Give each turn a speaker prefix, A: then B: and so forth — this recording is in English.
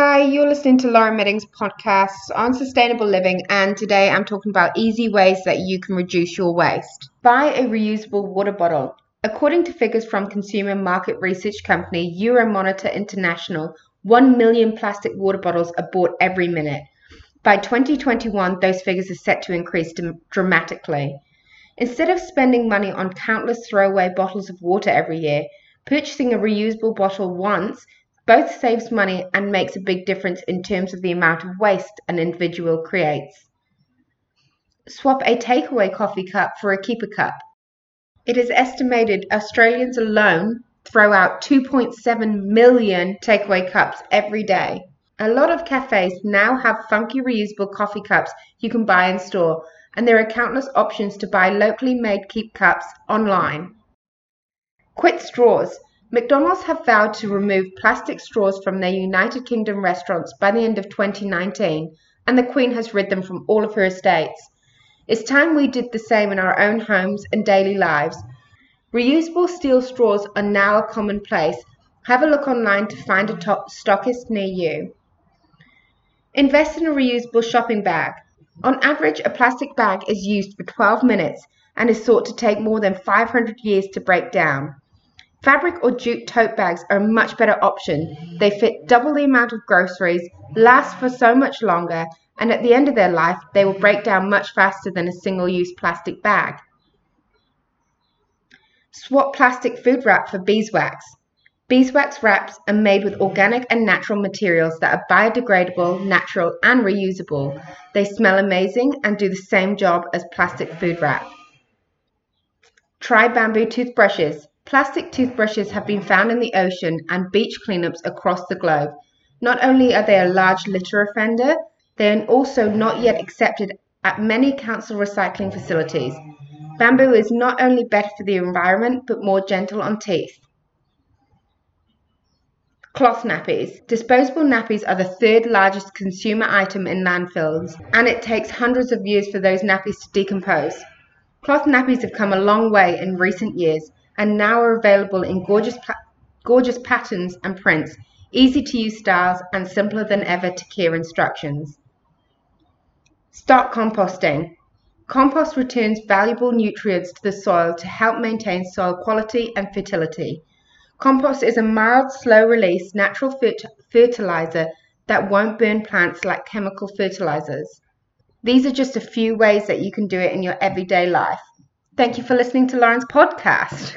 A: Hi, you're listening to Lauren Medding's podcast on sustainable living, and today I'm talking about easy ways that you can reduce your waste. Buy a reusable water bottle. According to figures from consumer market research company Euromonitor International, 1 million plastic water bottles are bought every minute. By 2021, those figures are set to increase dramatically. Instead of spending money on countless throwaway bottles of water every year, purchasing a reusable bottle once both saves money and makes a big difference in terms of the amount of waste an individual creates. Swap a takeaway coffee cup for a keeper cup. It is estimated Australians alone throw out 2.7 million takeaway cups every day. A lot of cafes now have funky reusable coffee cups you can buy in store, and there are countless options to buy locally made keep cups online. Quit straws. McDonald's have vowed to remove plastic straws from their United Kingdom restaurants by the end of 2019, and the Queen has rid them from all of her estates. It's time we did the same in our own homes and daily lives. Reusable steel straws are now a commonplace. Have a look online to find a top stockist near you. Invest in a reusable shopping bag. On average, a plastic bag is used for 12 minutes and is thought to take more than 500 years to break down. Fabric or jute tote bags are a much better option. They fit double the amount of groceries, last for so much longer, and at the end of their life, they will break down much faster than a single use plastic bag. Swap plastic food wrap for beeswax. Beeswax wraps are made with organic and natural materials that are biodegradable, natural, and reusable. They smell amazing and do the same job as plastic food wrap. Try bamboo toothbrushes. Plastic toothbrushes have been found in the ocean and beach cleanups across the globe. Not only are they a large litter offender, they are also not yet accepted at many council recycling facilities. Bamboo is not only better for the environment but more gentle on teeth. Cloth nappies. Disposable nappies are the third largest consumer item in landfills, and it takes hundreds of years for those nappies to decompose. Cloth nappies have come a long way in recent years, and now are available in gorgeous, gorgeous patterns and prints, easy to use styles, and simpler than ever to care instructions. Start composting. Compost returns valuable nutrients to the soil to help maintain soil quality and fertility. Compost is a mild, slow release natural fertilizer that won't burn plants like chemical fertilizers. These are just a few ways that you can do it in your everyday life. Thank you for listening to Lauren's podcast.